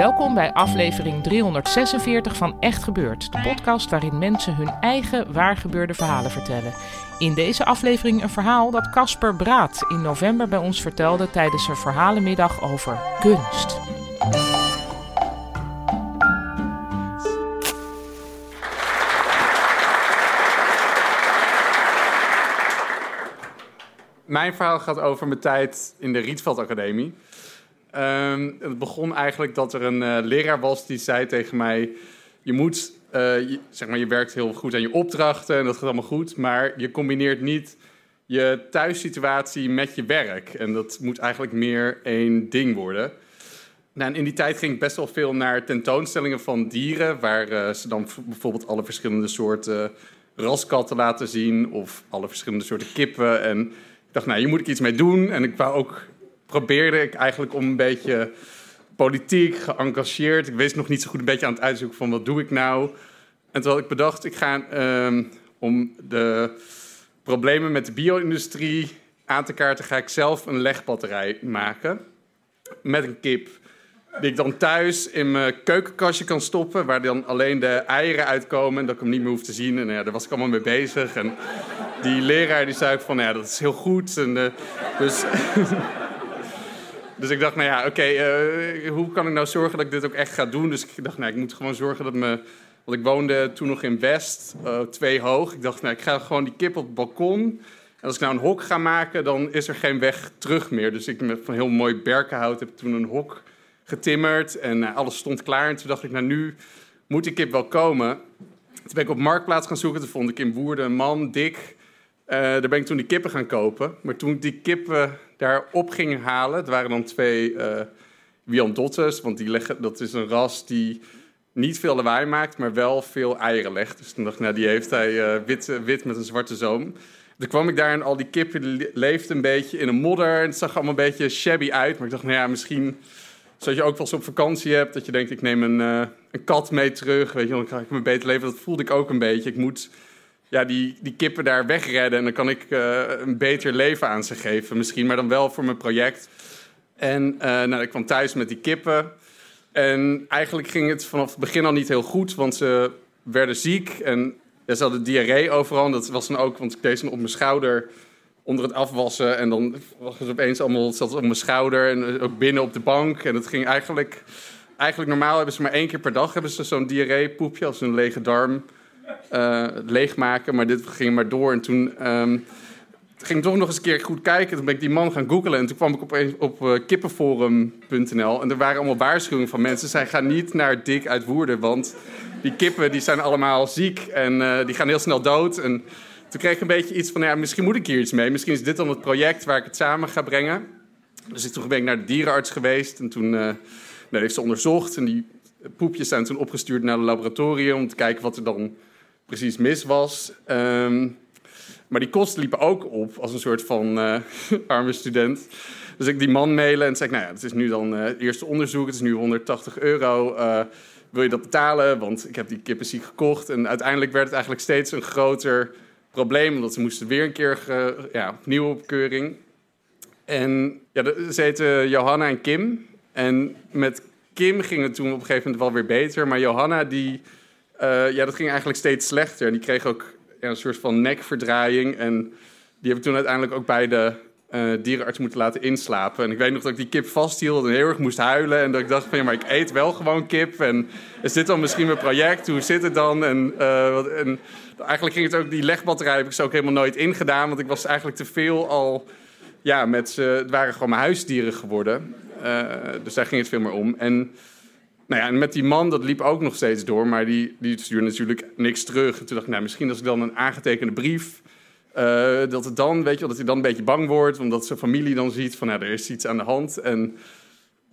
Welkom bij aflevering 346 van Echt Gebeurd, de podcast waarin mensen hun eigen waargebeurde verhalen vertellen. In deze aflevering een verhaal dat Casper Braat in november bij ons vertelde tijdens een verhalenmiddag over kunst. Mijn verhaal gaat over mijn tijd in de Rietveld Academie. Ehm, het begon eigenlijk dat er een eh, leraar was die zei tegen mij: Je moet, eh, zeg maar, je werkt heel goed aan je opdrachten en dat gaat allemaal goed, maar je combineert niet je thuissituatie met je werk. En dat moet eigenlijk meer één ding worden. Nou, en in die tijd ging ik best wel veel naar tentoonstellingen van dieren, waar eh, ze dan bijvoorbeeld alle verschillende soorten raskatten laten zien of alle verschillende soorten kippen. En ik dacht, nou, hier moet ik iets mee doen. En ik wou ook probeerde ik eigenlijk om een beetje politiek geëngageerd. Ik wist nog niet zo goed een beetje aan het uitzoeken van wat doe ik nou. En toen had ik bedacht, ik ga um, om de problemen met de bio-industrie aan te kaarten, ga ik zelf een legbatterij maken met een kip. Die ik dan thuis in mijn keukenkastje kan stoppen, waar dan alleen de eieren uitkomen en dat ik hem niet meer hoef te zien. En ja, daar was ik allemaal mee bezig. En die leraar die zei ook van, ja, dat is heel goed. En, uh, dus Dus ik dacht, nou ja, oké, eh, hoe kan ik nou zorgen dat ik dit ook echt ga doen? Dus ik dacht, nou, ik moet gewoon zorgen dat me... Want ik woonde toen nog in West, uh, twee hoog. Ik dacht, nou, ik ga gewoon die kip op het balkon. En als ik nou een hok ga maken, dan is er geen weg terug meer. Dus ik met van heel mooi berkenhout heb toen een hok getimmerd. En uh, alles stond klaar. En toen dacht ik, nou, nu moet die kip wel komen. Toen ben ik op Marktplaats gaan zoeken. Toen vond ik in Woerden een man, dik. Daar ben ik toen die kippen gaan kopen. Maar toen ik die kippen daar op gingen halen. Het waren dan twee uh, Wiandottes, want die leggen, dat is een ras die niet veel lawaai maakt, maar wel veel eieren legt. Dus toen dacht ik, nou, die heeft hij uh, wit, wit met een zwarte zoom. Toen kwam ik daar en al die kippen leefden een beetje in een modder. En het zag allemaal een beetje shabby uit. Maar ik dacht, nou ja, misschien zoals je ook wel eens op vakantie hebt... dat je denkt, ik neem een, een kat mee terug. Weet je, dan krijg ik me beter leven. Dat voelde ik ook een beetje. Ik moet ja, die, die kippen daar wegredden. En dan kan ik uh, een beter leven aan ze geven. Misschien, maar dan wel voor mijn project. En uh, nou, ik kwam thuis met die kippen. En eigenlijk ging het vanaf het begin al niet heel goed. Want ze werden ziek. En ja, ze hadden diarree overal. dat was dan ook, want ik deed ze op mijn schouder onder het afwassen. En dan was het opeens allemaal zat op mijn schouder. En ook binnen op de bank. En het ging eigenlijk... Eigenlijk normaal hebben ze maar één keer per dag hebben ze zo'n diarreepoepje als een lege darm uh, leegmaken. Maar dit ging maar door. En toen um, ging ik toch nog eens een keer goed kijken. Toen ben ik die man gaan googlen. En toen kwam ik op, op uh, kippenforum.nl. En er waren allemaal waarschuwingen van mensen. Zij gaan niet naar dik uit Woerden. Want die kippen die zijn allemaal ziek. En uh, die gaan heel snel dood. En toen kreeg ik een beetje iets van... Ja, misschien moet ik hier iets mee. Misschien is dit dan het project waar ik het samen ga brengen. Dus toen ben ik naar de dierenarts geweest. En toen nou, heeft ze onderzocht. En die poepjes zijn toen opgestuurd naar het laboratorium... om te kijken wat er dan precies mis was. Um, maar die kosten liepen ook op als een soort van uh, arme student. Dus ik die man mailen en zei: Nou ja, het is nu dan het eerste onderzoek, het is nu 180 euro. Uh, wil je dat betalen? Want ik heb die kippen ziek gekocht. En uiteindelijk werd het eigenlijk steeds een groter probleem, omdat ze moesten weer een keer ja, opnieuw op keuring. En ja, ze Johanna en Kim. En met Kim ging het toen op een gegeven moment wel weer beter. Maar Johanna die uh, ja, dat ging eigenlijk steeds slechter. En die kreeg ook ja, een soort van nekverdraaiing. En die heb ik toen uiteindelijk ook bij de uh, dierenarts moeten laten inslapen. En ik weet nog dat ik die kip vasthield en heel erg moest huilen. En dat ik dacht van, ja, maar ik eet wel gewoon kip. En is dit dan misschien mijn project? Hoe zit het dan? En, uh, wat, en eigenlijk ging het ook, die legbatterij heb ik zo ook helemaal nooit ingedaan. Want ik was eigenlijk te veel al, ja, met ze, het waren gewoon mijn huisdieren geworden. Dus daar ging het veel meer om. En nou ja, en met die man, dat liep ook nog steeds door, maar die, die stuurde natuurlijk niks terug. En toen dacht ik, nou, misschien als ik dan een aangetekende brief Uh, dat, het dan, weet je, dat hij dan een beetje bang wordt, omdat zijn familie dan ziet van nou, er is iets aan de hand. En uh,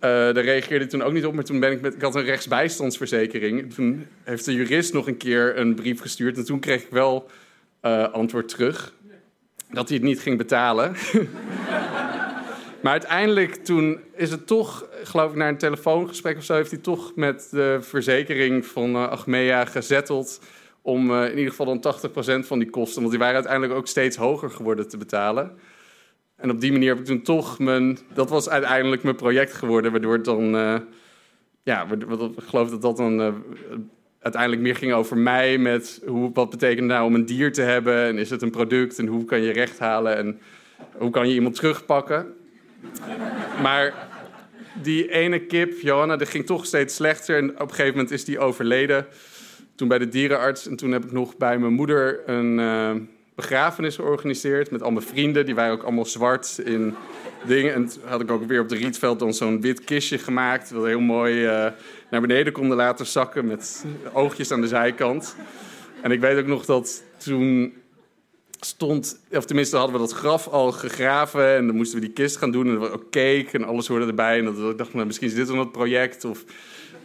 daar reageerde ik toen ook niet op, maar toen ben ik met, ik had een rechtsbijstandsverzekering. Toen heeft de jurist nog een keer een brief gestuurd en toen kreeg ik wel uh, antwoord terug dat hij het niet ging betalen. maar uiteindelijk toen is het toch, geloof ik, naar een telefoongesprek of zo, heeft hij toch met de verzekering van Achmea gezetteld om uh, in ieder geval dan 80% van die kosten, want die waren uiteindelijk ook steeds hoger geworden te betalen. En op die manier heb ik toen toch mijn, dat was uiteindelijk mijn project geworden, waardoor het dan, uh, ja, ik geloof dat dat dan uh, uiteindelijk meer ging over mij met hoe, wat betekent nou om een dier te hebben en is het een product en hoe kan je recht halen en hoe kan je iemand terugpakken. Maar die ene kip, Johanna, die ging toch steeds slechter en op een gegeven moment is die overleden toen bij de dierenarts. En toen heb ik nog bij mijn moeder een uh, begrafenis georganiseerd. Met al mijn vrienden. Die waren ook allemaal zwart in dingen. En toen had ik ook weer op de Rietveld dan zo'n wit kistje gemaakt. Dat heel mooi uh, naar beneden konden laten zakken. Met oogjes aan de zijkant. En ik weet ook nog dat toen stond, of tenminste hadden we dat graf al gegraven en dan moesten we die kist gaan doen en er was ook cake en alles hoorde erbij en dat, ik dacht, nou, misschien is dit wel het project. Of,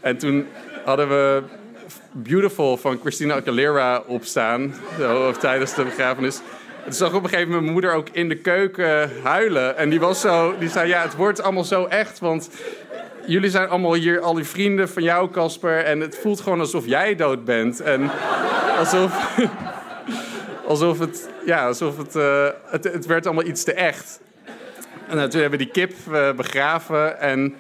en toen hadden we Beautiful van Christina Aguilera opstaan zo, tijdens de begrafenis. Toen zag op een gegeven moment mijn moeder ook in de keuken huilen. En die, was zo, die zei, ja, het wordt allemaal zo echt, want jullie zijn allemaal hier, al die vrienden van jou, Casper. En het voelt gewoon alsof jij dood bent. En alsof, alsof het, ja, alsof het, uh, het, het werd allemaal iets te echt. En toen hebben we die kip uh, begraven en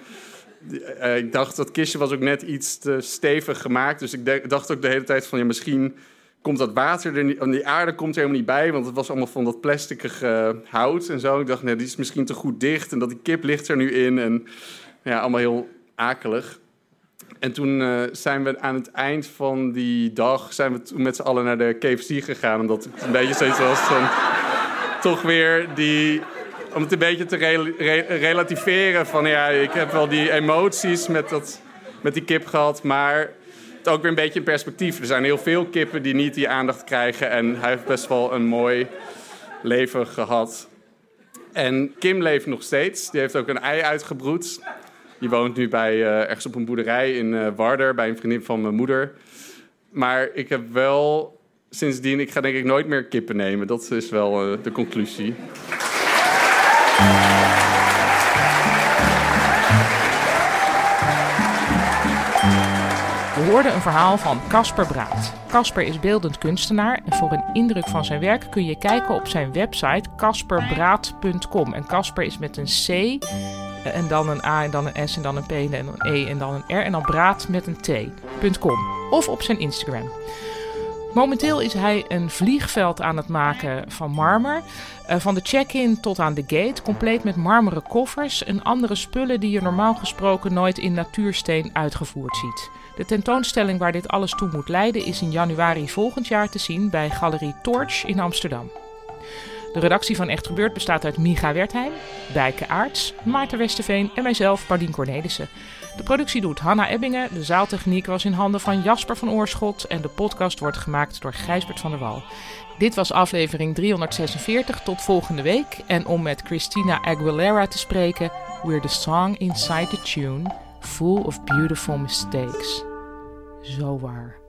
uh, ik dacht, dat kistje was ook net iets te stevig gemaakt. Dus ik dacht ook de hele tijd van, ja, misschien komt dat water er niet... Die aarde komt er helemaal niet bij, want het was allemaal van dat plasticige hout en zo. Ik dacht, nee, die is misschien te goed dicht en dat die kip ligt er nu in. En ja, allemaal heel akelig. En toen uh, zijn we aan het eind van die dag zijn we met z'n allen naar de KFC gegaan. Omdat het een beetje zoiets was toch weer die om het een beetje te relativeren van ja, ik heb wel die emoties met, dat, met die kip gehad, maar het ook weer een beetje in perspectief. Er zijn heel veel kippen die niet die aandacht krijgen en hij heeft best wel een mooi leven gehad. En Kim leeft nog steeds. Die heeft ook een ei uitgebroed. Die woont nu bij, uh, ergens op een boerderij in uh, Warder bij een vriendin van mijn moeder. Maar ik heb wel sindsdien, ik ga denk ik nooit meer kippen nemen. Dat is wel uh, de conclusie. We hoorden een verhaal van Casper Braat. Casper is beeldend kunstenaar en voor een indruk van zijn werk kun je kijken op zijn website casperbraat.com. En Casper is met een C eh, en dan een A en dan een S en dan een P en een E en dan een R en dan Braat met een T.com. Of op zijn Instagram. Momenteel is hij een vliegveld aan het maken van marmer. Uh, van de check-in tot aan de gate, compleet met marmeren koffers en andere spullen die je normaal gesproken nooit in natuursteen uitgevoerd ziet. De tentoonstelling waar dit alles toe moet leiden is in januari volgend jaar te zien bij Galerie Torch in Amsterdam. De redactie van Echt Gebeurd bestaat uit Miga Wertheim, Dijke Aarts, Maarten Westerveen en mijzelf, Pardien Cornelissen. De productie doet Hanna Ebbingen, de zaaltechniek was in handen van Jasper van Oorschot en de podcast wordt gemaakt door Gijsbert van der Wal. Dit was aflevering 346. Tot volgende week. En om met Christina Aguilera te spreken, we're the song inside the tune, full of beautiful mistakes. Zo waar.